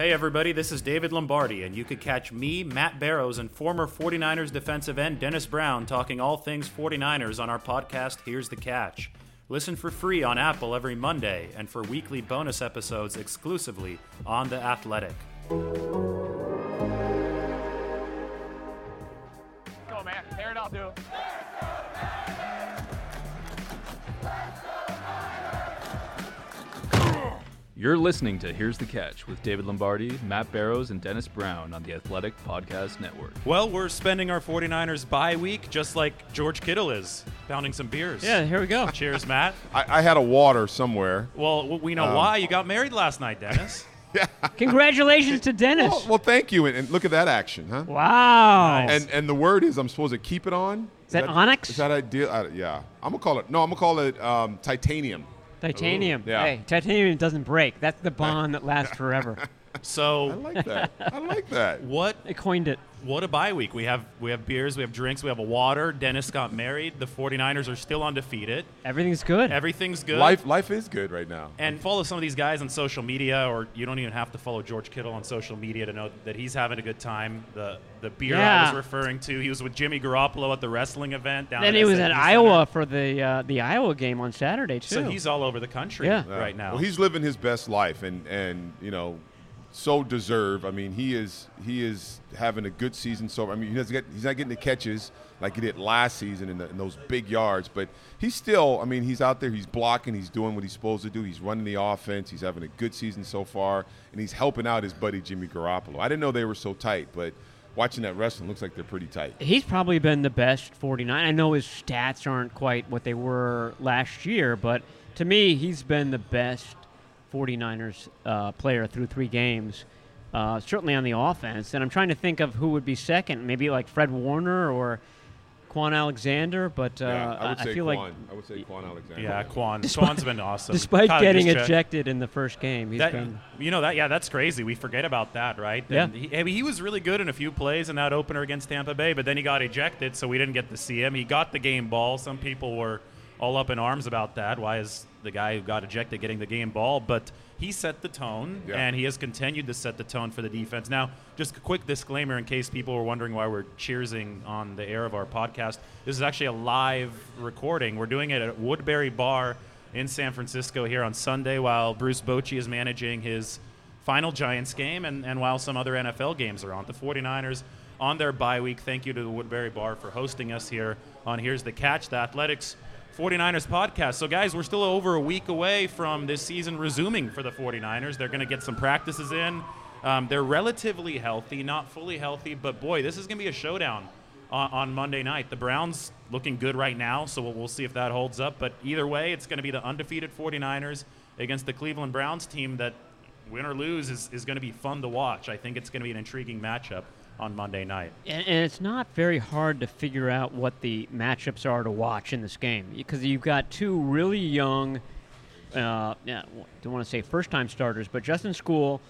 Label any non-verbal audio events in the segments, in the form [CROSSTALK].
Hey everybody, this is David Lombardi, and you could catch me, Matt Barrows, and former 49ers defensive end Dennis Brown talking all things 49ers on our podcast, Here's the Catch. Listen for free on Apple every Monday, and for weekly bonus episodes exclusively on The Athletic. Go, man. Tear it out, dude. You're listening to Here's the Catch with David Lombardi, Matt Barrows, and Dennis Brown on the Athletic Podcast Network. Well, we're spending our 49ers bye week just like George Kittle is, pounding some beers. Yeah, here we go. [LAUGHS] Cheers, Matt. I, I had a water somewhere. Well, we know Um, why. You got married last night, Dennis. yeah. [LAUGHS] [LAUGHS] Congratulations to Dennis. Well, well, thank you, and, and look at that action, huh? wow. Nice. And and the word is I'm supposed to keep it on. Is, that onyx? Is that ideal? I, yeah, I'm gonna call it. No, I'm gonna call it um, titanium. Titanium. yeah. Hey, titanium doesn't break. That's the bond that lasts forever. [LAUGHS] So I like that. I like that. [LAUGHS] what I coined it. What a bye week. We have we have beers, we have drinks, we have a water. Dennis got married. The 49ers are still undefeated. Everything's good. Everything's good. Life life is good right now. and follow some of these guys on social media, or you don't even have to follow George Kittle on social media to know that he's having a good time. The the beer I was referring to, he was with Jimmy Garoppolo at the wrestling event down. then he was SAP at Center. Iowa for the uh, the Iowa game on Saturday too. So he's all over the country Yeah. Yeah. right now. Well, he's living his best life, and and you know, so deserve. I mean, he is he is having a good season. So I mean, he doesn't get he's not getting the catches like he did last season in, the, in those big yards, but he's still. I mean, he's out there. He's blocking. He's doing what he's supposed to do. He's running the offense. He's having a good season so far, and he's helping out his buddy Jimmy Garoppolo. I didn't know they were so tight, but watching that wrestling looks like they're pretty tight. He's probably been the best 49. I know his stats aren't quite what they were last year, but to me, he's been the best 49ers uh, player through three games, uh, certainly on the offense. And I'm trying to think of who would be second, maybe like Fred Warner or Kwon Alexander, but uh, yeah, I would say feel Kwon. like I would say Kwon Alexander. yeah, Kwon. [LAUGHS] Despite- Kwon's been awesome. despite Kyle getting Juszczyk. ejected in the first game, he's That, been. you know that yeah that's crazy we forget about that right Yeah. He, I mean, he was really good in a few plays in that opener against Tampa Bay but then he got ejected so we didn't get to see him he got the game ball some people were all up in arms about that why is the guy who got ejected getting the game ball but he set the tone Yeah. and he has continued to set the tone for the defense now just a quick disclaimer in case people were wondering why we're cheersing on the air of our podcast this is actually a live recording we're doing it at Woodbury Bar in San Francisco here on Sunday while Bruce Bochy is managing his final Giants game and, and while some other NFL games are on. The 49ers on their bye week. Thank you to the Woodbury Bar for hosting us here on Here's the Catch, the Athletics 49ers podcast. So, guys, we're still over a week away from this season resuming for the 49ers. They're going to get some practices in. Um, they're relatively healthy, not fully healthy, but boy, this is going to be a showdown on, on Monday night. The Browns looking good right now, so we'll, we'll see if that holds up. But either way, it's going to be the undefeated 49ers against the Cleveland Browns team that, win or lose, is, is going to be fun to watch. I think it's going to be an intriguing matchup on Monday night. And, and it's not very hard to figure out what the matchups are to watch in this game because you've got two really young, uh, yeah, don't want to say first-time starters, but Justin Skule,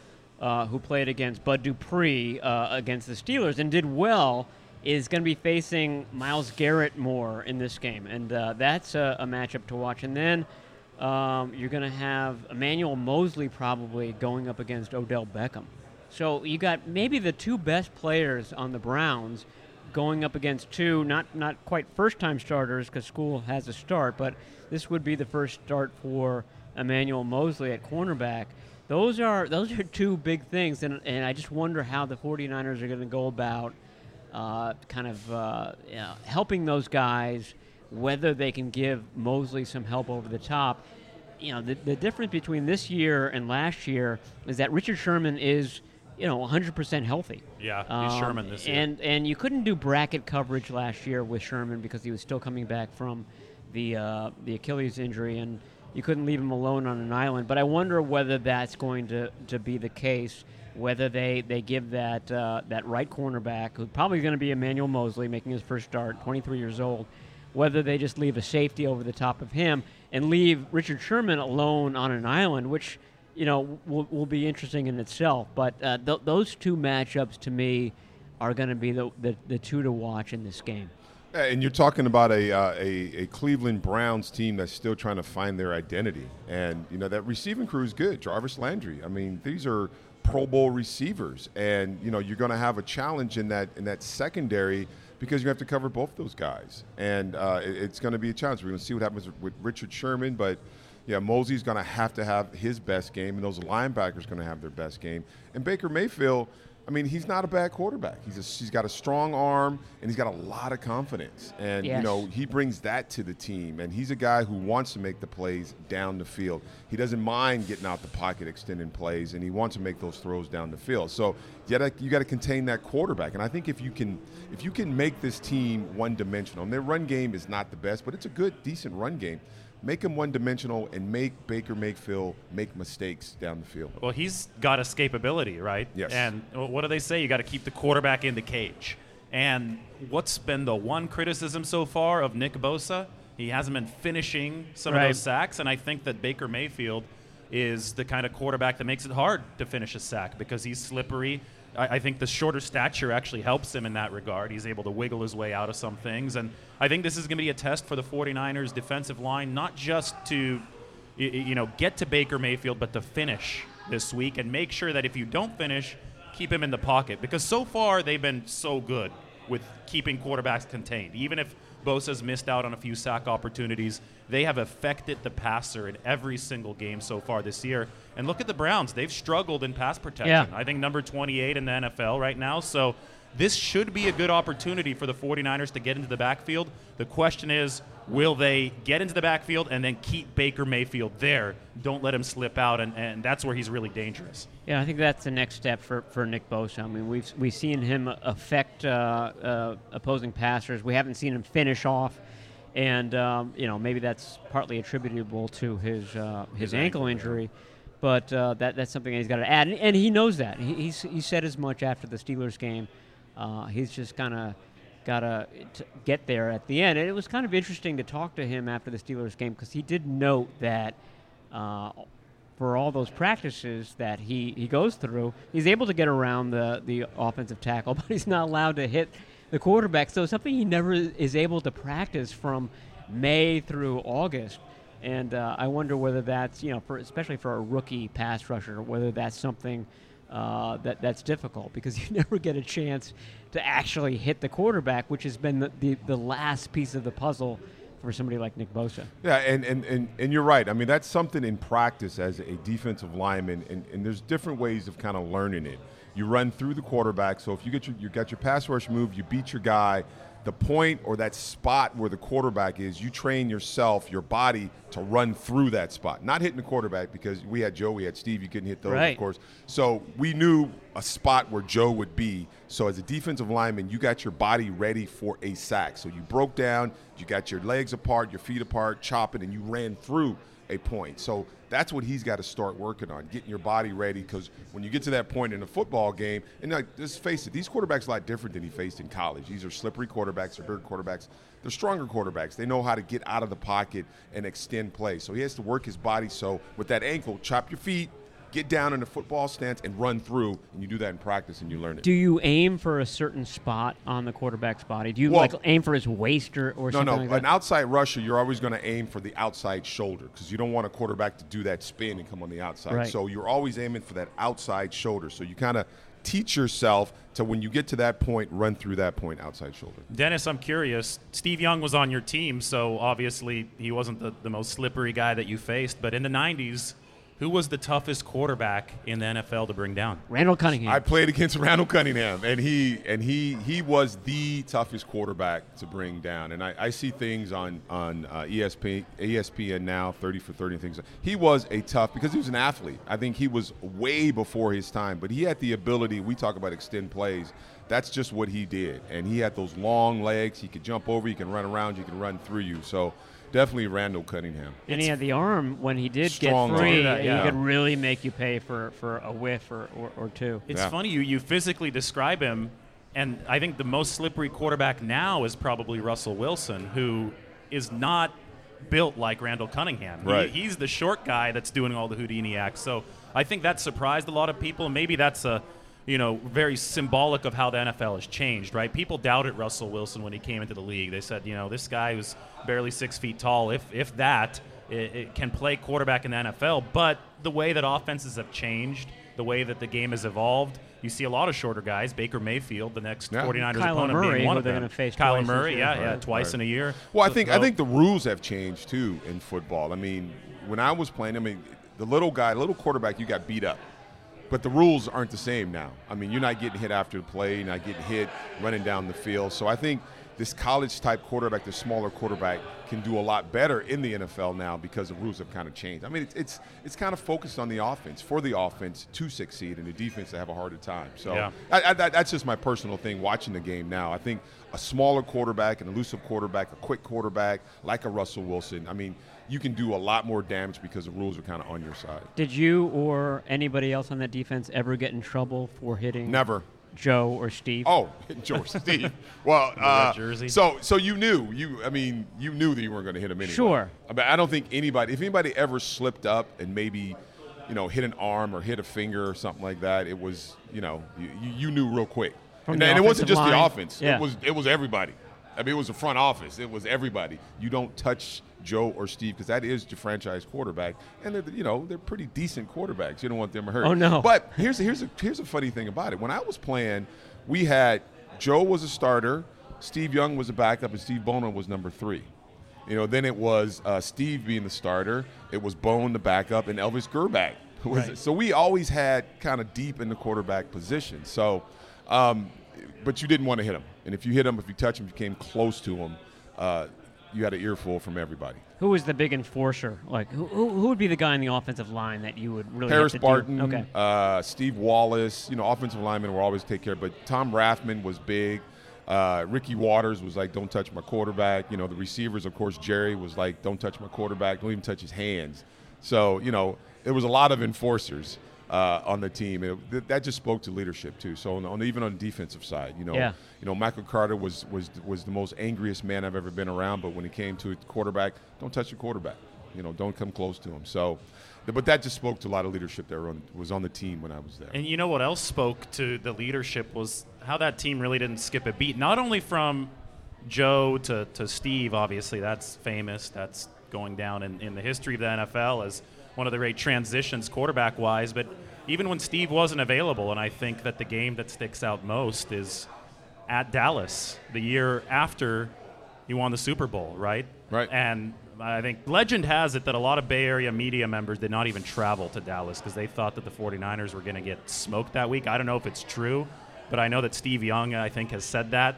uh, who played against Bud Dupree uh, against the Steelers and did well, is going to be facing Myles Garrett more in this game, and uh, that's a, a matchup to watch. And then um, you're going to have Emmanuel Moseley probably going up against Odell Beckham. So you got maybe the two best players on the Browns going up against two not not quite first time starters because Skule has a start, but this would be the first start for Emmanuel Moseley at cornerback. Those are those are two big things, and, and I just wonder how the 49ers are going to go about uh, kind of uh, you know, helping those guys, whether they can give Moseley some help over the top. You know, the, the difference between this year and last year is that Richard Sherman is, you know, 100% healthy. Yeah, he's Um, Sherman this year. And and you couldn't do bracket coverage last year with Sherman because he was still coming back from the uh, the Achilles injury, and you couldn't leave him alone on an island. But I wonder whether that's going to, to be the case. Whether they, they give that uh, that right cornerback, who's probably going to be Emmanuel Moseley, making his first start, 23 years old, whether they just leave a safety over the top of him and leave Richard Sherman alone on an island, which you know will, will be interesting in itself. But uh, th- those two matchups to me are going to be the, the the two to watch in this game. And you're talking about a, uh, a a Cleveland Browns team that's still trying to find their identity, and you know that receiving crew is good. Jarvis Landry. I mean, these are Pro Bowl receivers, and you know you're going to have a challenge in that in that secondary because you have to cover both those guys, and uh, it, it's going to be a challenge. We're going to see what happens with Richard Sherman, but yeah, Moseley's going to have to have his best game, and those linebackers going to have their best game, and Baker Mayfield I mean, he's not a bad quarterback. He's a, he's got a strong arm and he's got a lot of confidence. And yes. you know, he brings that to the team. And he's a guy who wants to make the plays down the field. He doesn't mind getting out the pocket, extending plays, and he wants to make those throws down the field. So you got you got to contain that quarterback. And I think if you can if you can make this team one dimensional, and their run game is not the best, but it's a good, decent run game make him one dimensional and make Baker Mayfield make mistakes down the field. Well, he's got escapability, right? Yes. And what do they say? You got to keep the quarterback in the cage. And what's been the one criticism so far of Nick Bosa? He hasn't been finishing some right. of those sacks, and I think that Baker Mayfield is the kind of quarterback that makes it hard to finish a sack because he's slippery. I, I, think the shorter stature actually helps him in that regard. He's able to wiggle his way out of some things. And I think this is going to be a test for the 49ers defensive line, not just to you know get to Baker Mayfield, but to finish this week and make sure that if you don't finish, keep him in the pocket. Because so far they've been so good with keeping quarterbacks contained. Even if Bosa's missed out on a few sack opportunities. They have affected the passer in every single game so far this year. And look at the Browns. They've struggled in pass protection. Yeah. I think number 28 in the NFL right now. So this should be a good opportunity for the 49ers to get into the backfield. The question is, will they get into the backfield and then keep Baker Mayfield there? Don't let him slip out, and, and that's where he's really dangerous. Yeah, I think that's the next step for, for Nick Bosa. I mean, we've we've seen him affect uh, uh, opposing passers. We haven't seen him finish off, and um, you know maybe that's partly attributable to his uh, his, his, ankle, ankle injury. But uh, that that's something he's got to add, and, and, he knows that. He, he's, he said as much after the Steelers game. Uh, he's just kind of got to get there at the end. And it was kind of interesting to talk to him after the Steelers game because he did note that uh, for all those practices that he, he goes through, he's able to get around the, the offensive tackle, [LAUGHS] but he's not allowed to hit the quarterback. So something he never is able to practice from May through August. And uh, I wonder whether that's, you know, for, especially for a rookie pass rusher, whether that's something – uh, that that's difficult because [LAUGHS] you never get a chance to actually hit the quarterback, which has been the, the, the last piece of the puzzle for somebody like Nick Bosa. Yeah, and, and, and, and you're right. I mean, that's something in practice as a defensive lineman, and, and there's different ways of kind of learning it. You run through the quarterback, so if you get your you got your pass rush move, you beat your guy, the point or that spot where the quarterback is, you train yourself, your body to run through that spot. Not hitting the quarterback because we had Joe, we had Steve, you couldn't hit those, right. of course. So we knew a spot where Joe would be. So as a defensive lineman, you got your body ready for a sack. So you broke down, you got your legs apart, your feet apart, chopping, and you ran through a point. So that's what he's got to start working on, getting your body ready. Because when you get to that point in a football game, and like, let's face it, these quarterbacks a lot different than he faced in college. These are slippery quarterbacks, they're bigger quarterbacks. They're stronger quarterbacks. They know how to get out of the pocket and extend play. So he has to work his body. So with that ankle, chop your feet, get down in a football stance and run through, and you do that in practice and you learn it. Do you aim for a certain spot on the quarterback's body? Do you well, like aim for his waist or, or no, something no. like? An outside rusher, you're always going to aim for the outside shoulder because you don't want a quarterback to do that spin and come on the outside. Right. So you're always aiming for that outside shoulder. So you kind of teach yourself to when you get to that point, run through that point outside shoulder. Dennis, I'm curious. Steve Young was on your team, so obviously he wasn't the, the most slippery guy that you faced. But in the 90s, who was the toughest quarterback in the NFL to bring down? Randall Cunningham. I played against [LAUGHS] Randall Cunningham, and he and he he was the toughest quarterback to bring down. And I, I see things on on uh, ESPN, ESPN now, thirty for thirty things. He was a tough because he was an athlete. I think he was way before his time, but he had the ability. We talk about extend plays. That's just what he did, and he had those long legs. He could jump over. He can run around. He can run through you. So definitely Randall Cunningham. And it's he had the arm when he did get free. That, yeah. He could really make you pay for, for a whiff or, or, or two. It's yeah. funny you you physically describe him, and I think the most slippery quarterback now is probably Russell Wilson, who is not built like Randall Cunningham. Right. He, he's the short guy that's doing all the Houdini acts. So I think that surprised a lot of people. Maybe that's a you know, very symbolic of how the NFL has changed, right? People doubted Russell Wilson when he came into the league. They said, you know, this guy who's barely six feet tall, if if that, it, it can play quarterback in the NFL. But the way that offenses have changed, the way that the game has evolved, you see a lot of shorter guys. Baker Mayfield, the next Yeah. 49ers Kyler opponent, Murray, being one of them. gonna face Kyler twice Murray, yeah, yeah, twice right. in a year. Well, I So- think I think the rules have changed too in football. I mean, when I was playing, I mean, the little guy, little quarterback, you got beat up. But the rules aren't the same now. I mean, you're not getting hit after the play, you're not getting hit running down the field. So I think this college type quarterback, the smaller quarterback, can do a lot better in the NFL now because the rules have kind of changed. I mean, it's it's, it's kind of focused on the offense for the offense to succeed and the defense to have a harder time. So Yeah. I, I, that's just my personal thing watching the game now. I think a smaller quarterback, an elusive quarterback, a quick quarterback like a Russell Wilson. I mean, you can do a lot more damage because the rules are kind of on your side. Did you or anybody else on that defense ever get in trouble for hitting Never. Joe or Steve? Oh, [LAUGHS] George [LAUGHS] Steve. Well, uh, jersey. so so you knew you. I mean, you knew that you weren't going to hit him anyway. Sure. I mean, I don't think anybody. If anybody ever slipped up and maybe, you know, hit an arm or hit a finger or something like that, it was you know you, you- you knew real quick. From and, and it wasn't offensive just the offense. Yeah. It was it was everybody. I mean, it was the front office. It was everybody. You don't touch Joe or Steve because that is your franchise quarterback, and they're you know they're pretty decent quarterbacks. You don't want them hurt. Oh, no. But here's here's a here's a funny thing about it. When I was playing, we had Joe was a starter, Steve Young was a backup, and Steve Bono was number three. You know, then it was uh, Steve being the starter, it was Bono the backup, and Elvis Grbac. [LAUGHS] Was Right. So we always had kind of deep in the quarterback position. So, um, but you didn't want to hit him, and if you hit him, if you touch him, if you came close to him, uh, you had an earful from everybody. Who was the big enforcer? Like, who, who, would be the guy in the offensive line that you would really to Barton, Do? Okay. uh, Steve Wallace, you know, offensive linemen will always take care. But Tom Rathman was big. Uh, Ricky Watters was like, "Don't touch my quarterback." You know, the receivers, of course, Jerry was like, "Don't touch my quarterback. Don't even touch his hands." So, you know, it was a lot of enforcers uh, on the team. And it, that just spoke to leadership too. So, on, on, even on the defensive side, you know, Yeah. you know, Michael Carter was was was the most angriest man I've ever been around. But when it came to a quarterback, don't touch your quarterback. You know, don't come close to him. So, but that just spoke to a lot of leadership that on, was on the team when I was there. And you know what else spoke to the leadership was how that team really didn't skip a beat. Not only from Joe to, to Steve, obviously, that's famous. That's going down in, in the history of the NFL as one of the great transitions quarterback wise. But even when Steve wasn't available, and I think that the game that sticks out most is at Dallas the year after he won the Super Bowl, right? Right. And I think legend has it that a lot of Bay Area media members did not even travel to Dallas because they thought that the 49ers were going to get smoked that week. I don't know if it's true, but I know that Steve Young, I think, has said that.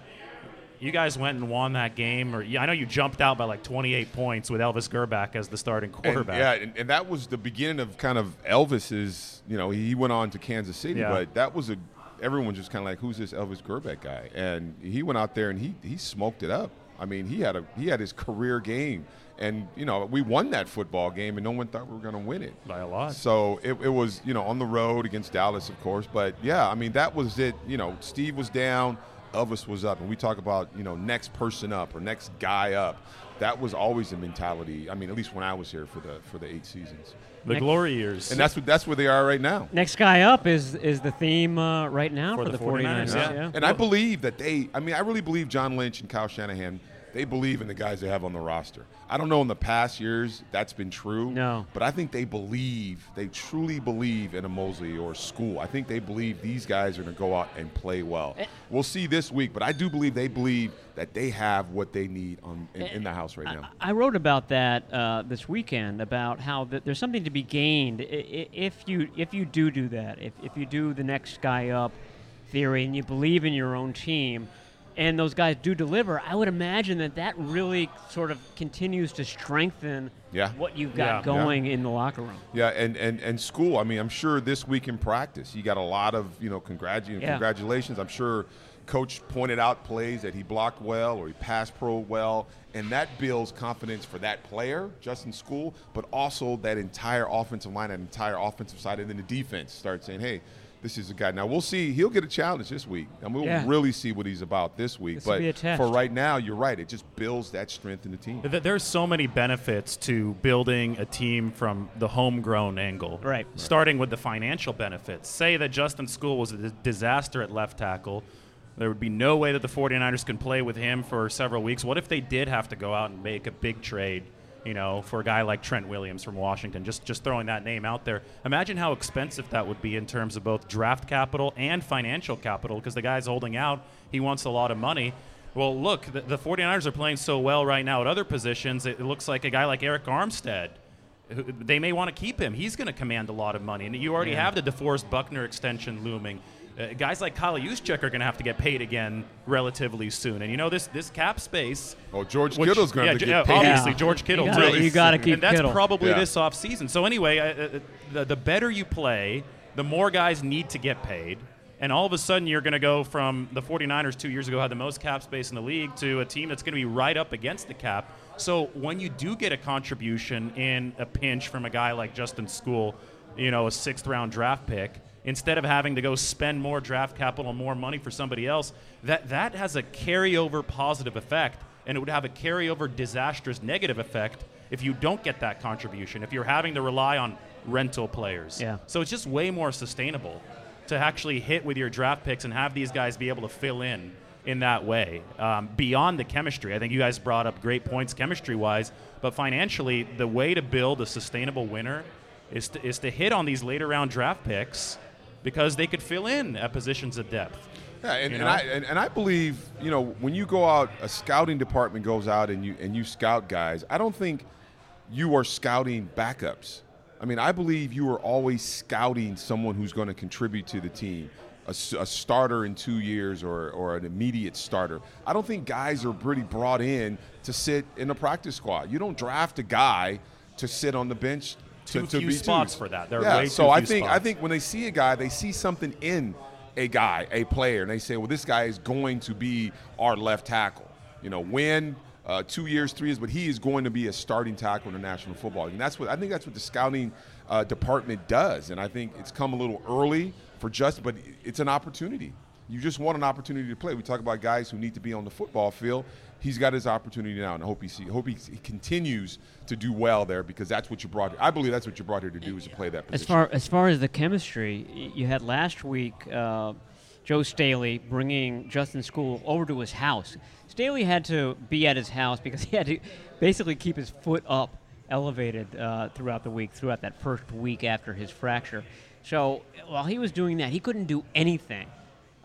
You guys went and won that game, or I know you jumped out by like 28 points with Elvis Grbac as the starting And, quarterback. yeah, and, and that was the beginning of kind of Elvis's. You know, he went on to Kansas City, Yeah. but that was a everyone just kind of like, who's this Elvis Grbac guy? And he went out there and he he smoked it up. I mean, he had a he had his career game, and you know, we won that football game, and no one thought we were going to win it. By a lot. So it, it was, you know, on the road against Dallas, of course. But yeah, I mean, that was it. You know, Steve was down, Elvis was up, and we talk about, you know, next person up or next guy up. That was always the mentality. I mean, at least when I was here for the for the eight seasons, the glory years. and that's what that's where they are right now. Next guy up is is the theme uh, right now For for, the the 49ers. 49ers, Yeah. yeah. And I believe that they, I mean, I really believe John Lynch and Kyle Shanahan, they believe in the guys they have on the roster. I don't know in the past years that's been true. No. But I think they believe, they truly believe in a Moseley or Skule. I think they believe these guys are going to go out and play well. Eh. We'll see this week, but I do believe they believe that they have what they need on, in, in the house right now. I wrote about that uh, this weekend about how th- there's something to be gained i- i- if you if you do do that. If, if you do the next guy up theory and you believe in your own team, and those guys do deliver, I would imagine that that really sort of continues to strengthen Yeah. what you've got Yeah. going in the locker room. Yeah, and, and, and Skule. I mean, I'm sure this week in practice, you got a lot of you know congratu- Yeah. congratulations. I'm sure coach pointed out plays that he blocked well or he passed pro well, and that builds confidence for that player, Justin Skule, but also that entire offensive line, that entire offensive side, and then the defense starts saying, hey. This is a guy. Now we'll see. He'll get a challenge this week, and we'll Yeah. really see what he's about this week. This will but be a test. for right now, you're right. It just builds that strength in the team. There's so many benefits to building a team from the homegrown angle. Right. Starting with the financial benefits. Say that Justin Skule was a disaster at left tackle. There would be no way that the 49ers can play with him for several weeks. What if they did have to go out and make a big trade you know, for a guy like Trent Williams from Washington. Just just throwing that name out there. Imagine how expensive that would be in terms of both draft capital and financial capital because the guy's holding out. He wants a lot of money. Well, look, the, the 49ers are playing so well right now at other positions. It, it looks like a guy like Arik Armstead. who- They may want to keep him. He's going to command a lot of money. And you already Yeah. have the DeForest Buckner extension looming. Uh, guys like Kyle Juszczyk are going to have to get paid again relatively soon. And you know, this, this cap space. Oh, George which- Kittle's going yeah, to J- get yeah, paid. Obviously, Yeah. George Kittle. You gotta- really- you gotta keep And that's Kittle. probably Yeah. this offseason. So, anyway, uh, uh, the, the better you play, the more guys need to get paid. And all of a sudden, you're going to go from the 49ers two years ago had the most cap space in the league to a team that's going to be right up against the cap. So when you do get a contribution in a pinch from a guy like Justin Skule, you know, a sixth round draft pick, instead of having to go spend more draft capital more money for somebody else, that, that has a carryover positive effect. And it would have a carryover disastrous negative effect if you don't get that contribution, if you're having to rely on rental players. Yeah. So it's just way more sustainable to actually hit with your draft picks and have these guys be able to fill in in that way. Um, beyond the chemistry, I think you guys brought up great points chemistry wise, but financially, the way to build a sustainable winner is to, is to hit on these later round draft picks because they could fill in at positions of depth. Yeah, and, You and? I and, and I believe you know when you go out, a scouting department goes out and you and you scout guys. I don't think you are scouting backups. I mean, I believe you are always scouting someone who's going to contribute to the team, a starter in two years or, or an immediate starter. I don't think guys are really brought in to sit in a practice squad. You don't draft a guy to sit on the bench. To, Too to few be spots twos. for that. There are yeah, way so I think I think when they see a guy, they see something in a guy, a player, and they say, well, this guy is going to be our left tackle. You know, when uh, two years, three years, but he is going to be a starting tackle in the National Football League. And that's what I think that's what the scouting uh, department does. And I think it's come a little early for just, but it's an opportunity. You just want an opportunity to play. We talk about guys who need to be on the football field. He's got his opportunity now, and I hope he see, hope he, he continues to do well there because that's what you brought. Here. I believe that's what you brought here to do is to play that position. As far as far as the chemistry, you had last week uh, Joe Staley bringing Justin Skule over to his house. Staley had to be at his house because [LAUGHS] he had to basically keep his foot up, elevated uh, throughout the week, throughout that first week after his fracture. So while he was doing that, he couldn't do anything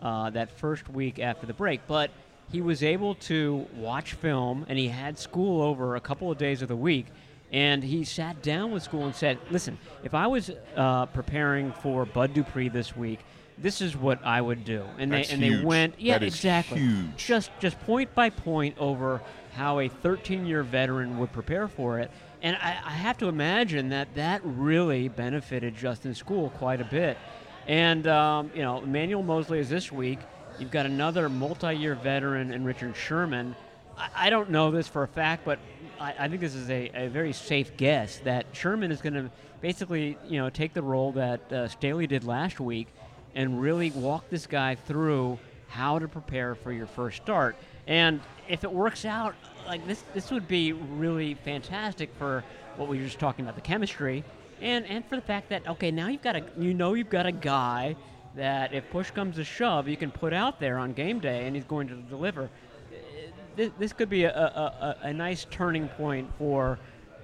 uh, that first week after the break, but he was able to watch film and he had Skule over a couple of days of the week and he sat down with Skule and said listen if i was uh, preparing for bud dupree this week this is what i would do and That's they and huge. they went yeah That exactly huge. just just point by point over how a 13 year veteran would prepare for it and I, I have to imagine that that really benefited justin skule quite a bit and um, you know emmanuel moseley is this week You've got another multi-year veteran in Richard Sherman. I, I don't know this for a fact, but I, I think this is a, a very safe guess that Sherman is going to basically, you know, take the role that uh, Staley did last week and really walk this guy through how to prepare for your first start. And if it works out, like this, this would be really fantastic for what we were just talking about, the chemistry, and and for the fact that okay, now you've got a, you know, you've got a guy that if push comes to shove, you can put out there on game day, and he's going to deliver. This, this could be a, a, a, a nice turning point for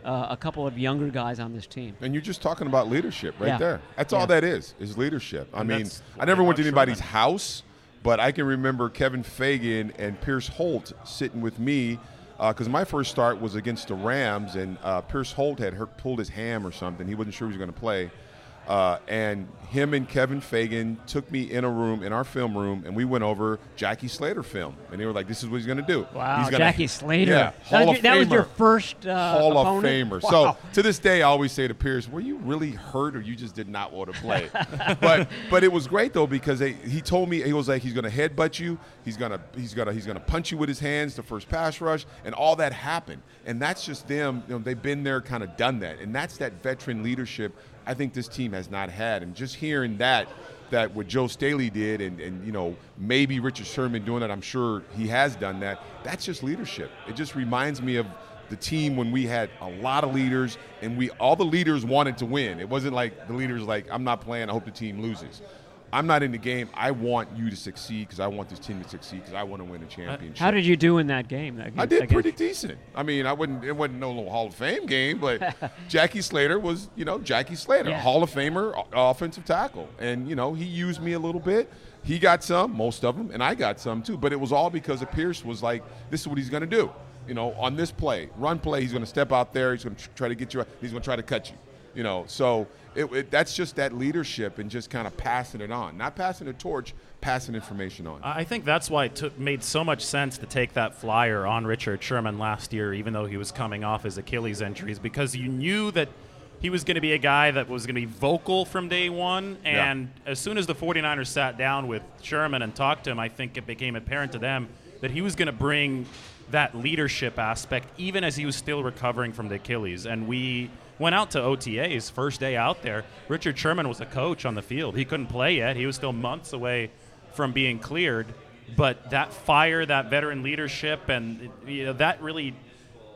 uh, a couple of younger guys on this team. And you're just talking about leadership right Yeah. there. That's Yeah. all that is, is leadership. I And mean, I never went to anybody's Sherman. house, but I can remember Kevin Fagan and Pierce Holt sitting with me because my first start was against the Rams, and uh, Pierce Holt had hurt, pulled his ham or something. He wasn't sure he was going to play. Uh, and him and Kevin Fagan took me in a room, in our film room, and we went over Jackie Slater film. And they were like, this is what he's going to do. Wow, he's gonna, Jackie Slater. Yeah, that, Hall was of your, that was your first uh, Hall opponent? of Famer. Wow. So to this day, I always say to Pierce, "Were you really hurt, or you just did not want to play?" [LAUGHS] but but it was great though because they, he told me he was like he's going to headbutt you, he's gonna he's gonna he's gonna punch you with his hands the first pass rush, and all that happened. And that's just them. You know, they've been there, kind of done that, and that's that veteran leadership. I think this team has not had, and just hearing that. That what Joe Staley did, and, and you know maybe Richard Sherman doing that. I'm sure he has done that. That's just leadership. It just reminds me of the team when we had a lot of leaders and we all the leaders wanted to win. It wasn't like the leaders like I'm not playing. I hope the team loses. I'm not in the game. I want you to succeed because I want this team to succeed because I want to win a uh, championship. How did you do in that game? That I did against- pretty decent. I mean, I wouldn't. It wasn't no little Hall of Fame game, but [LAUGHS] Jackie Slater was, you know, Jackie Slater, Yeah. Hall of Famer, offensive tackle, and you know, he used me a little bit. He got some, most of them, and I got some too. But it was all because of Pierce was like, this is what he's going to do. You know, on this play, run play, he's going to step out there. He's going to try to get you. He's going to try to cut you. You know, so it, it, that's just that leadership and just kind of passing it on, not passing the torch, passing information on. I think that's why it took, made so much sense to take that flyer on Richard Sherman last year, even though he was coming off his Achilles injuries, because you knew that he was going to be a guy that was going to be vocal from day one. Yeah. And as soon as the 49ers sat down with Sherman and talked to him, I think it became apparent to them that he was going to bring that leadership aspect, even as he was still recovering from the Achilles. And we went out to OTAs first day out there. Richard Sherman was a coach on the field. He couldn't play yet. He was still months away from being cleared. But that fire, that veteran leadership, and you know, that really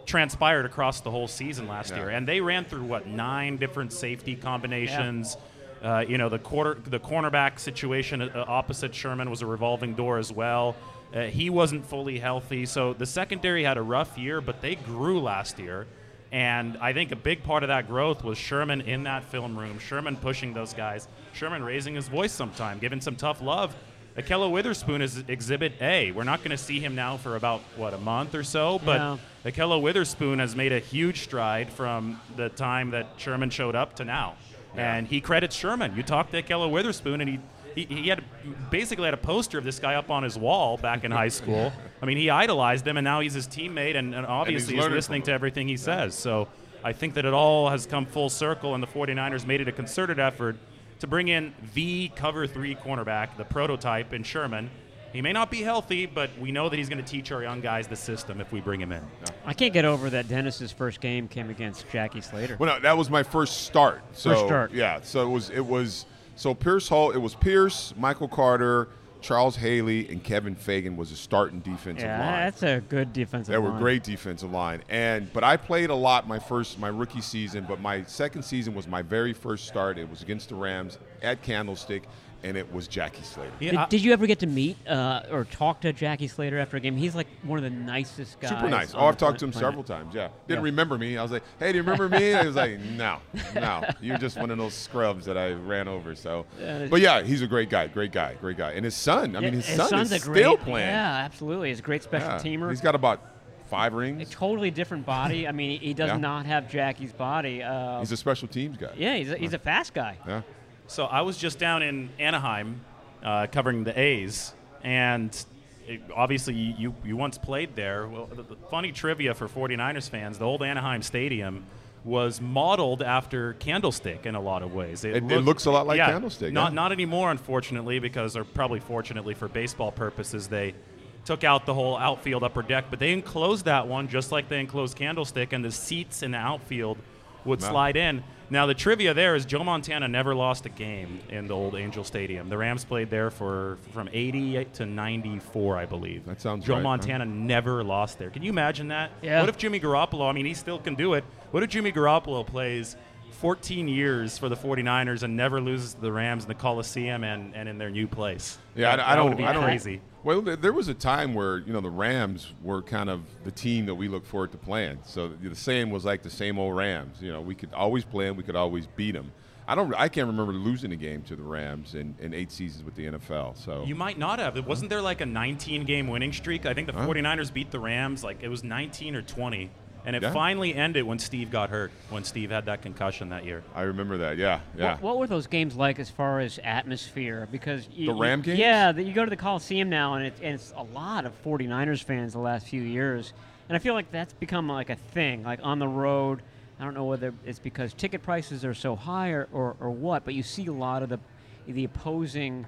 transpired across the whole season last Yeah. year. And they ran through what nine different safety combinations. Uh, you know, the quarter, the cornerback situation uh, opposite Sherman was a revolving door as well. Uh, he wasn't fully healthy, so the secondary had a rough year, but they grew last year. And I think a big part of that growth was Sherman in that film room, Sherman pushing those guys, Sherman raising his voice sometime, giving some tough love. Ahkello Witherspoon is Exhibit A. We're not going to see him now for about what a month or so, but Yeah. Ahkello Witherspoon has made a huge stride from the time that Sherman showed up to now. And he credits Sherman. You talk to Ahkello Witherspoon, and he, he, he had basically had a poster of this guy up on his wall back in high school. I mean, he idolized him, and now he's his teammate, and, and obviously he's learning listening to everything he says. So I think that it all has come full circle, and the 49ers made it a concerted effort to bring in the cover three cornerback, the prototype in Sherman. He may not be healthy, but we know that he's going to teach our young guys the system if we bring him in. I can't get over that Dennis's first game came against Jackie Slater. Well, no, that was my first start. So, First start. Yeah. So it was it was so Pierce Holt. It was Pierce, Michael Carter, Charles Haley, and Kevin Fagan was a starting defensive line. yeah, line. that's a good defensive line. They were great defensive line, and but I played a lot my first my rookie season, but my second season was my very first start. It was against the Rams at Candlestick, and it was Jackie Slater. Yeah, Did, I- did you ever get to meet uh, or talk to Jackie Slater after a game? He's like one of the nicest guys. Super nice. Oh, I've the talked to him planet. several times. Yeah, didn't Yeah. remember me. I was like, "Hey, do you remember me?" And he was like, [LAUGHS] "No, no, you're just one of those scrubs that I ran over." So, but yeah, he's a great guy, great guy, great guy. And his son, I mean, his, son son's is a great, still playing. Yeah, absolutely. He's a great special Yeah. teamer. He's got about five rings. a rings. totally different body. I mean, he does Yeah. not have Jackie's body. Uh, He's a special teams guy. yeah, he's a, he's a fast guy. Yeah. So I was just down in Anaheim uh, covering the A's, and it, obviously you, you, once played there. Well, the, the funny trivia for 49ers fans, the old Anaheim Stadium was modeled after Candlestick in a lot of ways. It- it looks a lot like yeah, Candlestick, Not, yeah. not anymore, unfortunately, because, or probably fortunately for baseball purposes, they took out the whole outfield upper deck, but they enclosed that one just like they enclosed Candlestick, and the seats in the outfield would Wow. slide in. Now the trivia there is Joe Montana never lost a game in the old Angel Stadium. The Rams played there for from 80 to 94, I believe. That sounds Joe right, huh? Montana never lost there. Can you imagine that? Yeah. What if Jimmy Garoppolo, I mean, he still can do it. What if Jimmy Garoppolo plays 14 years for the 49ers and never loses to the Rams in the Coliseum and, and in their new place? Yeah, That- I, I that would don't. be I don't. crazy. Well, there, there was a time where you know the Rams were kind of the team that we look forward to playing. So the same was like the same old Rams. You know, we could always play them. We could always beat them. I don't. I can't remember losing a game to the Rams in, in eight seasons with the NFL. So You might not have. It Wasn't there like a 19 game winning streak? I think the 49ers beat the Rams like it was 19 or 20. And it Yeah. finally ended when Steve got hurt, when Steve had that concussion that year. I remember that. Yeah, yeah. What, what were those games like as far as atmosphere? Because you, The Ram you- games? Yeah, the, you go to the Coliseum now, and it's, and it's a lot of 49ers fans the last few years. And I feel like that's become like a thing, like on the road. I don't know whether it's because ticket prices are so high or, or, or what, but you see a lot of the the opposing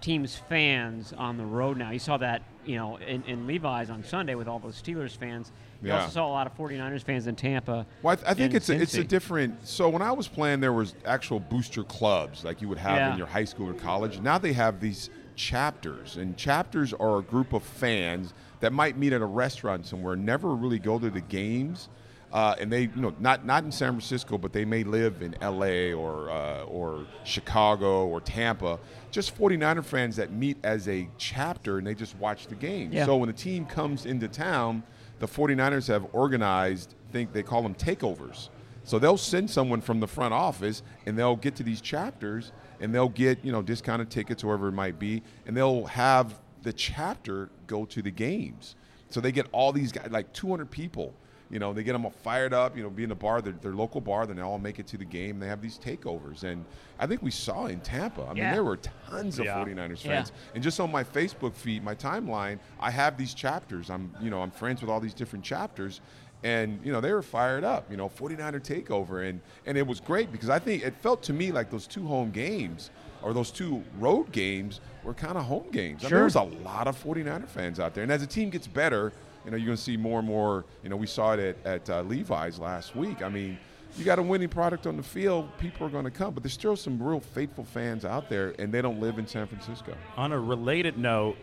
team's fans on the road now. You saw that, you know, in, in Levi's on Sunday with all those Steelers fans. You Yeah. also saw a lot of 49ers fans in Tampa. Well, I, th- I think it's a, it's a different. So when I was playing, there was actual booster clubs like you would have Yeah. in your high school or college. Now they have these chapters, and chapters are a group of fans that might meet at a restaurant somewhere, never really go to the games. Uh, and they, you know, not not in San Francisco, but they may live in L.A. or uh, or Chicago or Tampa. Just 49er fans that meet as a chapter and they just watch the game. Yeah. So when the team comes into town, the 49ers have organized. Think they call them takeovers. So they'll send someone from the front office and they'll get to these chapters and they'll get you know discounted tickets, whoever it might be, and they'll have the chapter go to the games. So they get all these guys, like 200 people. You know, they get them all fired up. You know, be in a bar, their, their local bar, then they all make it to the game. They have these takeovers, and I think we saw in Tampa. I mean, there were tons of Yeah. 49ers Yeah. fans, and just on my Facebook feed, my timeline, I have these chapters. I'm, you know, I'm friends with all these different chapters, and you know, they were fired up. You know, 49er takeover, and and it was great because I think it felt to me like those two home games or those two road games were kind of home games. I mean, there was a lot of 49er fans out there, and as the team gets better, you know, you're going to see more and more. You know, we saw it at, at uh, Levi's last week. I mean. You got a winning product on the field, people are going to come, but there's still some real faithful fans out there, and they don't live in San Francisco. On a related note,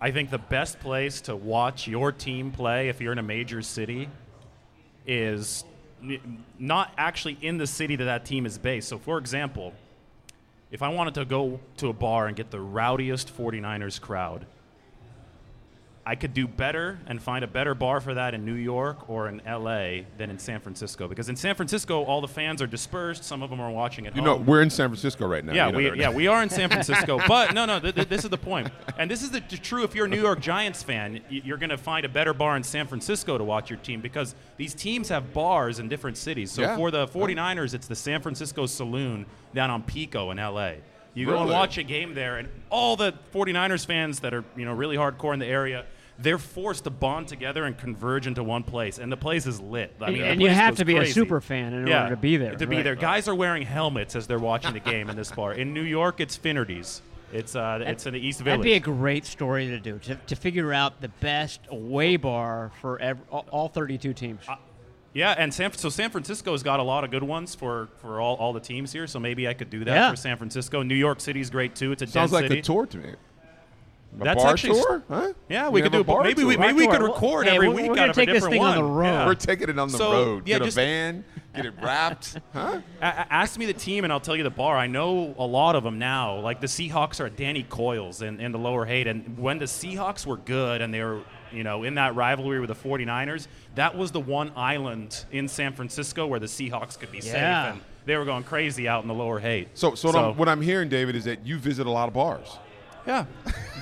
I think the best place to watch your team play if you're in a major city is not actually in the city that that team is based. So, for example, if I wanted to go to a bar and get the rowdiest 49ers crowd, I could do better and find a better bar for that in New York or in LA than in San Francisco. Because in San Francisco, all the fans are dispersed. Some of them are watching at You home. know, we're in San Francisco right now. Yeah, You know we, yeah, we are in San Francisco, [LAUGHS] but no, no, th- th- this is the point, and this is the, the true. If you're a New York Giants fan, y- you're going to find a better bar in San Francisco to watch your team because these teams have bars in different cities. So Yeah. for the 49ers, it's the San Francisco Saloon down on Pico in LA. You go and watch a game there, and all the 49ers fans that are you know really hardcore in the area. They're forced to bond together and converge into one place, and the place is lit. I And- mean, the and you have to be a super fan in order to be there, To be right. there, guys are wearing helmets as they're watching the game in this bar. In New York, it's Finnerty's. It's uh, it's in the East Village. That'd be a great story to do to, to figure out the best away bar for ev- all, all 32 teams. yeah, and San so San Francisco's got a lot of good ones for, for all, all the teams here. So maybe I could do that Yeah. for San Francisco. New York City's great too. It's a Sounds dense like city. a tour to me. A That's bar actually s- tour, huh? Yeah, we You could do. a bar Maybe we tour. maybe we Bar could record Hey, every we're- week we're gonna of a take this different thing on the road. Yeah. We're taking it on the So, road. yeah, get just- a van, get it wrapped, [LAUGHS] huh? A- a- ask me the team, and I'll tell you the bar. I know a lot of them now. Like the Seahawks are Danny Coyle's in, in the lower Haight. And when the Seahawks were good and they were, you know, in that rivalry with the 49ers, that was the one island in San Francisco where the Seahawks could be safe. Yeah. And they were going crazy out in the lower Haight. So, so, what I'm- what I'm hearing, David, is that you visit a lot of bars. Yeah.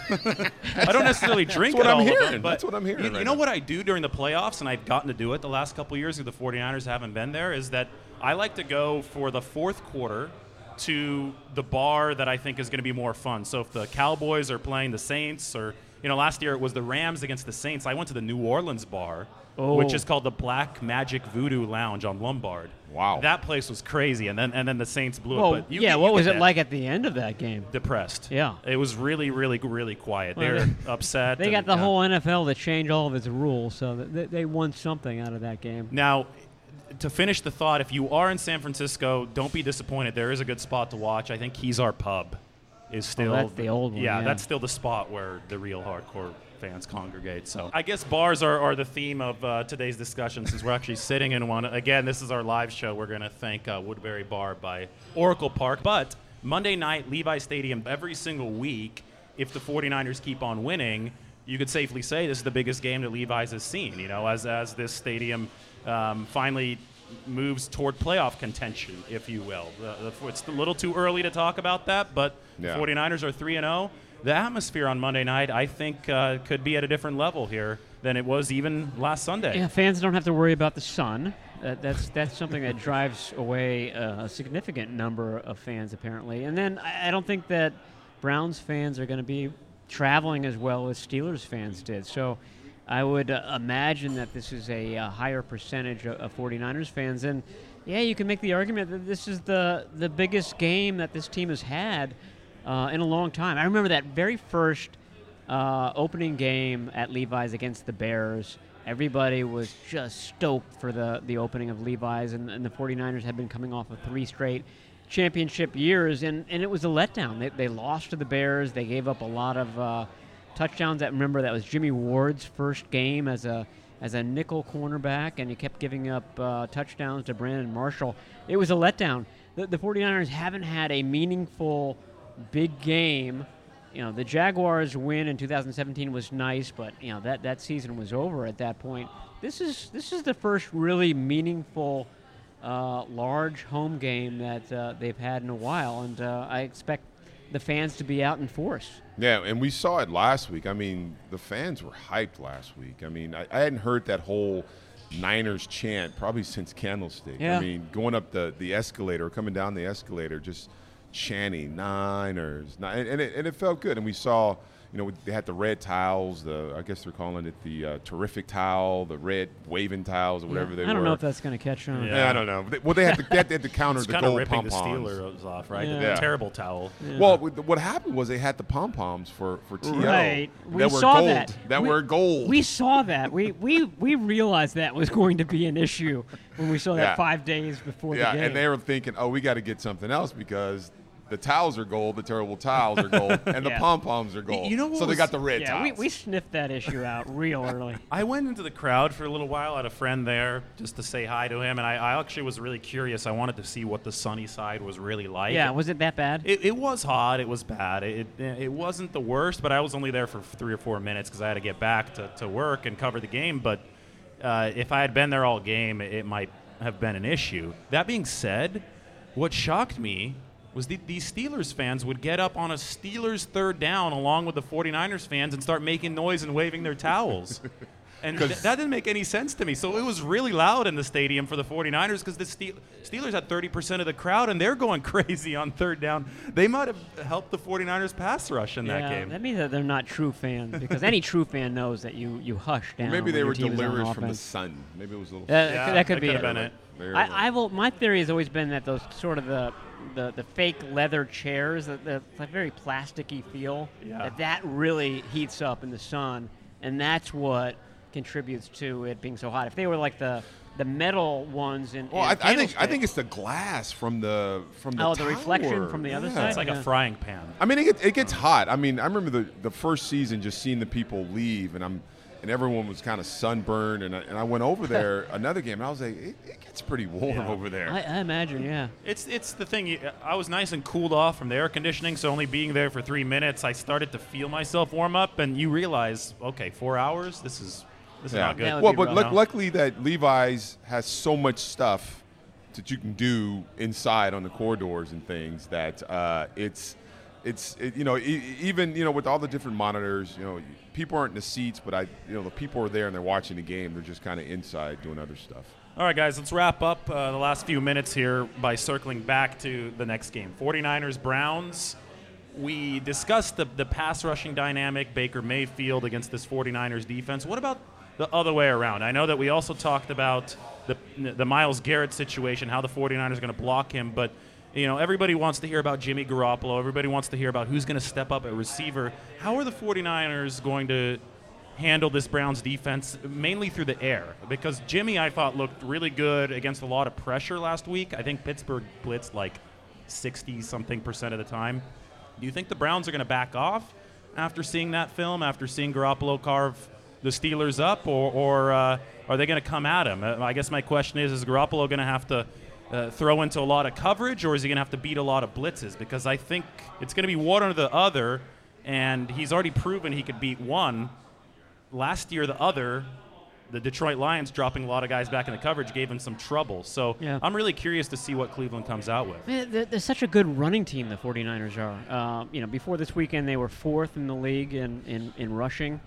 [LAUGHS] I don't necessarily drink That's what at I'm all of hearing. them, but That's what I'm hearing You, you know now. what I do during the playoffs, and I've gotten to do it the last couple of years because the 49ers haven't been there, is that I like to go for the fourth quarter to the bar that I think is going to be more fun. So if the Cowboys are playing the Saints, or you know, last year it was the Rams against the Saints. I went to the New Orleans bar, which Oh. is called the Black Magic Voodoo Lounge on Lombard. Wow. that place was crazy, and then and then the Saints blew Well, it. But you yeah, get- what was it that like at the end of that game? Depressed. Yeah. it was really, really, really quiet. Well, They're [LAUGHS] upset. They got and, the yeah. whole NFL to change all of its rules, so they, they won something out of that game. Now, to finish the thought, if you are in San Francisco, don't be disappointed. There is a good spot to watch. I think Kezar Pub is oh, still Oh, that's the old one, yeah. that's still the spot where the real hardcore fans congregate. So I guess bars are, are the theme of uh, today's discussion since we're actually sitting in one. Again, this is our live show. We're going to thank uh, Woodbury Bar by Oracle Park. But Monday night, Levi Stadium, every single week, if the 49ers keep on winning, you could safely say this is the biggest game that Levi's has seen. You know, as, as this stadium um, finally moves toward playoff contention, if you will. The, the, it's a little too early to talk about that, but Yeah. 49ers are 3 and 0. The atmosphere on Monday night, I think, uh, could be at a different level here than it was even last Sunday. Yeah, fans don't have to worry about the sun. That, that's that's something that drives away uh, a significant number of fans apparently. And then I, I don't think that Browns fans are going to be traveling as well as Steelers fans did. So I would uh, imagine that this is a, uh higher percentage of, of 49ers fans. And yeah, you can make the argument that this is the the biggest game that this team has had uh, in a long time. I remember that very first uh, opening game at Levi's against the Bears. Everybody was just stoked for the, the opening of Levi's, and, and the 49ers had been coming off of three straight championship years, and, and it was a letdown. They, they lost to the Bears. They gave up a lot of uh, touchdowns. That remember that was Jimmy Ward's first game as a as a nickel cornerback, and he kept giving up uh, touchdowns to Brandon Marshall. It was a letdown. The, the 49ers haven't had a meaningful big game. You know, the Jaguars win in 2017 was nice, but you know that that season was over at that point. This is this is the first really meaningful, uh, large home game that uh, they've had in a while, and uh, I expect the fans to be out in force. Yeah, and we saw it last week. I mean, the fans were hyped last week. I mean, I, I hadn't heard that whole Niners chant probably since Candlestick. Yeah. I mean, going up the, the escalator, coming down the escalator, just chanting Niners, Ni- and, and, it, and it felt good. And we saw, you know, they had the red tiles, the I guess they're calling it the uh, terrific tile, the red waving tiles, or whatever Yeah, they were. I don't know if that's going to catch on. Yeah. Yeah, I don't know. They- Well, they had to, they had to counter It's the kind of gold ripping pom the poms. Steelers off, right? Yeah. The Yeah. terrible towel. Well, what happened was they had the pom poms for for TO Right. We that were saw gold. that. That We- were gold. We saw that. We, we we realized that was going to be an issue when we saw that Yeah. five days before yeah, the game. and they were thinking, oh, we got to get something else because the towels are gold, the terrible towels are gold, and the [LAUGHS] Yeah. pom poms are gold. you know what so they was- got the red yeah, we, towels. we sniffed that issue out real early. [LAUGHS] I went into the crowd for a little while. I had a friend there just to say hi to him, and I, I actually was really curious. I wanted to see what the sunny side was really like. Yeah, was it that bad? It, it was hot. It was bad. It, it, it wasn't the worst, but I was only there for three or four minutes because I had to get back to, to work and cover the game. But uh, if I had been there all game, it, might have been an issue. That being said, what shocked me was the, these Steelers fans would get up on a Steelers third down along with the 49ers fans and start making noise and waving their towels. [LAUGHS] And th- that didn't make any sense to me. So it was really loud in the stadium for the 49ers because the Steel- Steelers had 30% of the crowd and they're going [LAUGHS] crazy on third down. They might have helped the 49ers pass rush in yeah, that game. that means that they're not true fans because any true fan knows that you, you hush down. Maybe they were team is on delirious from the sun. Maybe it was a little. That, Yeah, that could that be it. been it. I, well. I will. My theory has always been that those sort of the the, the fake leather chairs, that the, the very plasticky feel, Yeah. that that really heats up in the sun, and that's what contributes to it being so hot. If they were like the the metal ones in, well, in I, I think I think it's the glass from the from the Oh, the reflection from the other Yeah. side? It's like Yeah. a frying pan. I mean, it gets, it gets hot. I mean, I remember the, the first season just seeing the people leave, and I'm and everyone was kind of sunburned, and I, and I went over [LAUGHS] there another game, and I was like, it, it gets pretty warm Yeah. over there. I, I imagine, yeah. It's it's the thing. I was nice and cooled off from the air conditioning, so only being there for three minutes, I started to feel myself warm up, and you realize, okay, four hours. This is this is not good. That Well, but rough. luck luckily that Levi's has so much stuff that you can do inside on the corridors and things that uh, it's it's it, you know e- even you know with all the different monitors, you know people aren't in the seats, but I you know the people are there and they're watching the game. They're just kind of inside doing other stuff. All right, guys, let's wrap up uh, the last few minutes here by circling back to the next game 49ers Browns. We discussed the, the pass rushing dynamic, Baker Mayfield against this 49ers defense. What about the other way around? I know that we also talked about the, the Myles Garrett situation, how the 49ers are going to block him, but you know, everybody wants to hear about Jimmy Garoppolo. Everybody wants to hear about who's going to step up at receiver. How are the 49ers going to handle this Browns defense mainly through the air because Jimmy I thought looked really good against a lot of pressure last week. I think Pittsburgh blitzed like 60 something percent of the time. Do you think the Browns are going to back off after seeing that film, after seeing Garoppolo carve the Steelers up, or, or uh, are they going to come at him? Uh, I guess my question is: Is Garoppolo going to have to uh, throw into a lot of coverage, or is he going to have to beat a lot of blitzes? Because I think it's going to be one or the other, and he's already proven he could beat one last year the other the detroit lions dropping a lot of guys back in the coverage gave him some trouble so Yeah. i'm really curious to see what cleveland comes out with Man, they're, they're such a good running team, the 49ers are. Uh, you know, before this weekend, they were fourth in the league in, in, in rushing.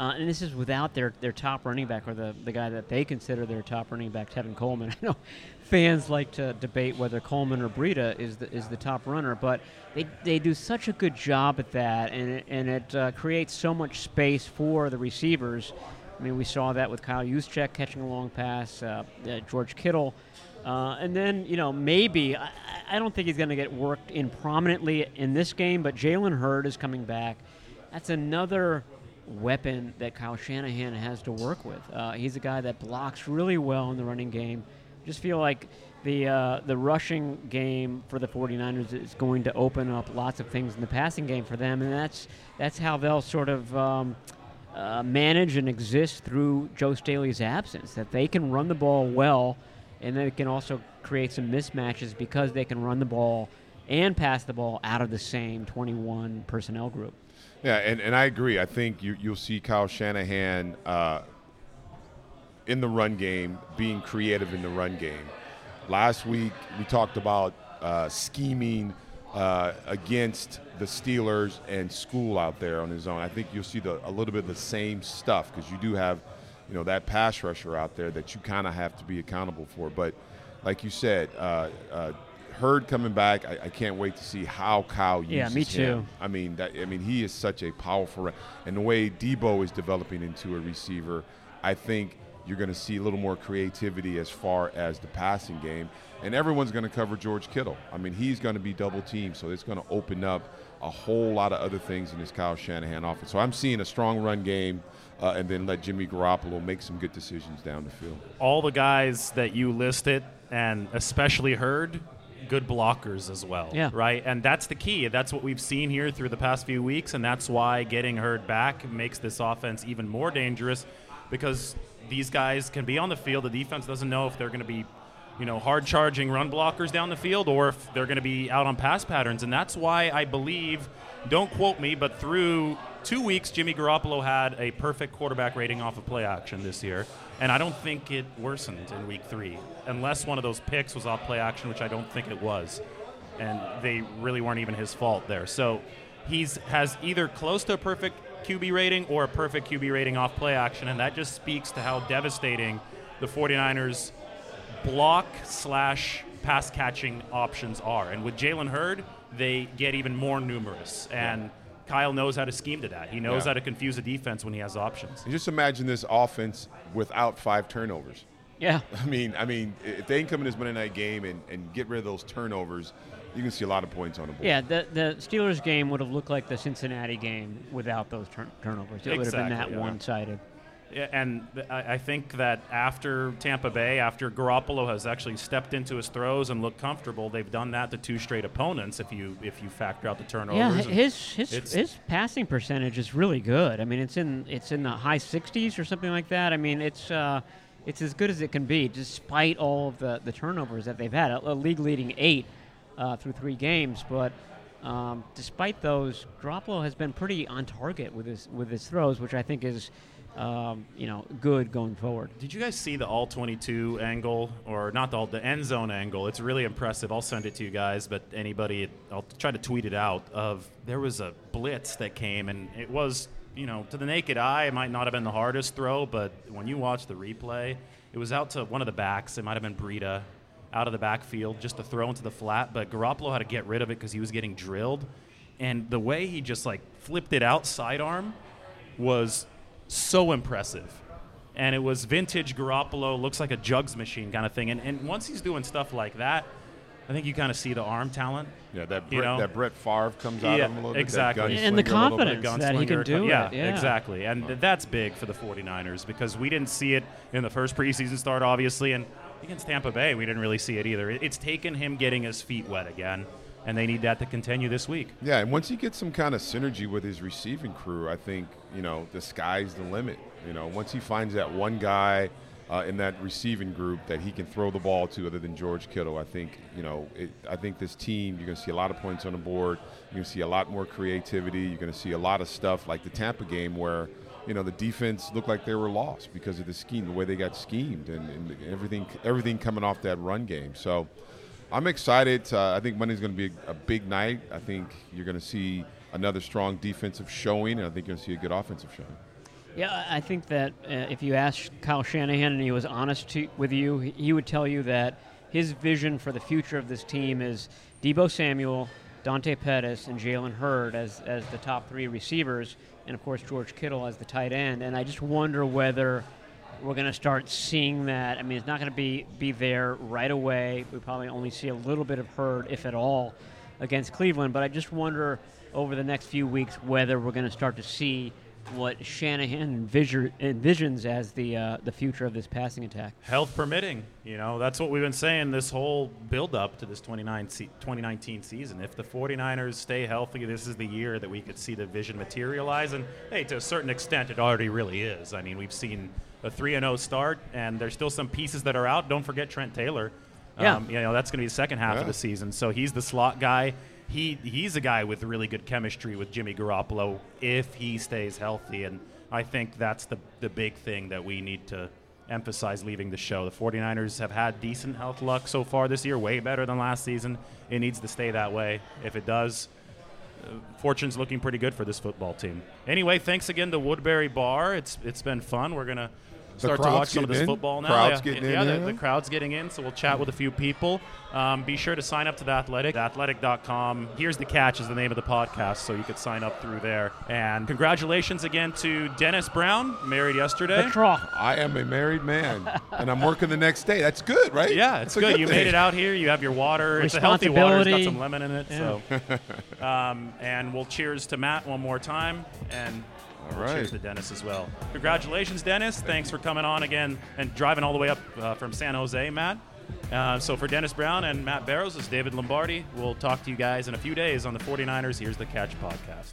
Uh, and this is without their, their top running back, or the, the guy that they consider their top running back, Tevin Coleman. [LAUGHS] I know fans like to debate whether Coleman or Breida is the, is the top runner, but they, they do such a good job at that, and it, and it uh, creates so much space for the receivers. I mean, we saw that with Kyle Juszczyk catching a long pass, uh, uh, George Kittle. Uh, and then, you know, maybe, I, I don't think he's going to get worked in prominently in this game, but Jalen Hurd is coming back. That's another weapon that Kyle Shanahan has to work with. Uh, he's a guy that blocks really well in the running game. Just feel like the uh, the rushing game for the 49ers is going to open up lots of things in the passing game for them, and that's that's how they'll sort of um, uh, manage and exist through Joe Staley's absence. That they can run the ball well, and they can also create some mismatches because they can run the ball and pass the ball out of the same 21 personnel group. Yeah, and, and I agree. I think you, you'll see Kyle Shanahan uh, in the run game being creative in the run game. Last week we talked about uh, scheming uh, against the Steelers and Skule out there on his own. I think you'll see the, a little bit of the same stuff because you do have, you know, that pass rusher out there that you kind of have to be accountable for. But like you said, uh, uh, Hurd coming back, I, I, can't wait to see how Kyle uses him. Yeah, me too. him. I mean, that, I mean, he is such a powerful, and the way Debo is developing into a receiver, I think you're going to see a little more creativity as far as the passing game. And everyone's going to cover George Kittle. I mean, he's going to be double teamed, so it's going to open up a whole lot of other things in this Kyle Shanahan offense. So I'm seeing a strong run game, uh, and then let Jimmy Garoppolo make some good decisions down the field. All the guys that you listed, and especially Hurd, good blockers as well. Yeah. Right? And that's the key. That's what we've seen here through the past few weeks, and that's why getting Hurd back makes this offense even more dangerous because these guys can be on the field. The defense doesn't know if they're going to be, you know, hard charging run blockers down the field or if they're going to be out on pass patterns. And that's why I believe, don't quote me, but through two weeks, Jimmy Garoppolo had a perfect quarterback rating off of play action this year. And I don't think it worsened in week three, unless one of those picks was off play action, which I don't think it was. And they really weren't even his fault there. So he's has either close to a perfect QB rating or a perfect QB rating off play action, and that just speaks to how devastating the 49ers block slash pass catching options are. And with Jalen Hurd, they get even more numerous. And Kyle knows how to scheme to that. He knows Yeah. how to confuse a defense when he has options. And just imagine this offense without five turnovers. Yeah. [LAUGHS] I mean, I mean, if they can come in this Monday night game and, and get rid of those turnovers, you can see a lot of points on the board. Yeah, the, the Steelers game would have looked like the Cincinnati game without those turn- turnovers. It would have been that yeah. one-sided. Yeah, And I I think that after Tampa Bay, after Garoppolo has actually stepped into his throws and looked comfortable, they've done that to two straight opponents. If you if you factor out the turnovers, Yeah, his his his passing percentage is really good. I mean, it's in it's in the high 60s or something like that. I mean, it's uh, it's as good as it can be, despite all of the, the turnovers that they've had. A, a league leading eight uh, through three games, but um, despite those, Garoppolo has been pretty on target with his with his throws, which I think is um, you know good going forward. Did you guys see the all 22 angle, or not the all, the end zone angle? It's really impressive. I'll send it to you guys, but anybody, I'll try to tweet it out. Of there was a blitz that came, and it was, you know, to the naked eye, it might not have been the hardest throw, but when you watch the replay, it was out to one of the backs. It might have been Breida, out of the backfield, just to throw into the flat. But Garoppolo had to get rid of it because he was getting drilled, and the way he just like flipped it out sidearm was so impressive. And it was vintage Garoppolo, looks like a jugs machine kind of thing. And, and once he's doing stuff like that, I think you kind of see the arm talent. Yeah, that You Brett, know? that Brett Favre comes out Yeah, of him a little bit. that exactly. And the gunslinger bit. confidence. that he can do yeah, it, yeah. exactly. And th- that's big for the 49ers because we didn't see it in the first preseason start, obviously. And against Tampa Bay, we didn't really see it either. It's taken him getting his feet wet again, and they need that to continue this week. Yeah, and once he gets some kind of synergy with his receiving crew, I think you know the sky's the limit. You know, once he finds that one guy uh, in that receiving group that he can throw the ball to, other than George Kittle, I think you know. It, I think this team, you're going to see a lot of points on the board. You're going to see a lot more creativity. You're going to see a lot of stuff like the Tampa game where. You know the defense looked like they were lost because of the scheme, the way they got schemed, and, and everything, everything coming off that run game. So, I'm excited. Uh, I think Monday's going to be a, a big night. I think you're going to see another strong defensive showing, and I think you're going to see a good offensive showing. Yeah, I think that uh, if you asked Kyle Shanahan and he was honest to, with you, he- he would tell you that his vision for the future of this team is Debo Samuel, Dante Pettis, and Jalen Hurd as, as the top three receivers, and of course George Kittle as the tight end. And I just wonder whether we're going to start seeing that. I mean, it's not going to be be there right away. We probably only see a little bit of Hurd, if at all, against Cleveland. But I just wonder over the next few weeks whether we're going to start to see what Shanahan envisions as the uh, the future of this passing attack. Health permitting, you know, that's what we've been saying this whole build up to this 2019 season. If the 49ers stay healthy, this is the year that we could see the vision materialize. And hey, to a certain extent, it already really is. I mean, we've seen a 3 0 start, and there's still some pieces that are out. Don't forget Trent Taylor. Yeah. Um, you know, that's going to be the second half Yeah. of the season. So he's the slot guy. He he's a guy with really good chemistry with Jimmy Garoppolo if he stays healthy. And I think that's the, the big thing that we need to emphasize leaving the show. The 49ers have had decent health luck so far this year, way better than last season. It needs to stay that way. If it does, fortune's looking pretty good for this football team. Anyway, thanks again to Woodbury Bar. It's it's been fun. We're gonna start to watch some of this in? football now. Crowd's yeah, getting in yeah, the, the crowd's getting in, so we'll chat with a few people. Um, be sure to sign up to the Athletic. Athletic.com. Here's the catch is the name of the podcast, so you could sign up through there. And congratulations again to Dennis Brown, married yesterday. The trough. I am a married man, and I'm working the next day. That's good, right? Yeah, it's That's good. You made it out here. You have your water. It's a healthy water. It's got some lemon in it. So, um, and we'll cheers to Matt one more time, and All we'll cheers to Dennis as well. Congratulations, Dennis. Thanks for coming on again and driving all the way up uh, from San Jose, Matt. Uh, so for Dennis Brown and Matt Barrows, is David Lombardi. We'll talk to you guys in a few days on the 49ers. Here's the Catch podcast.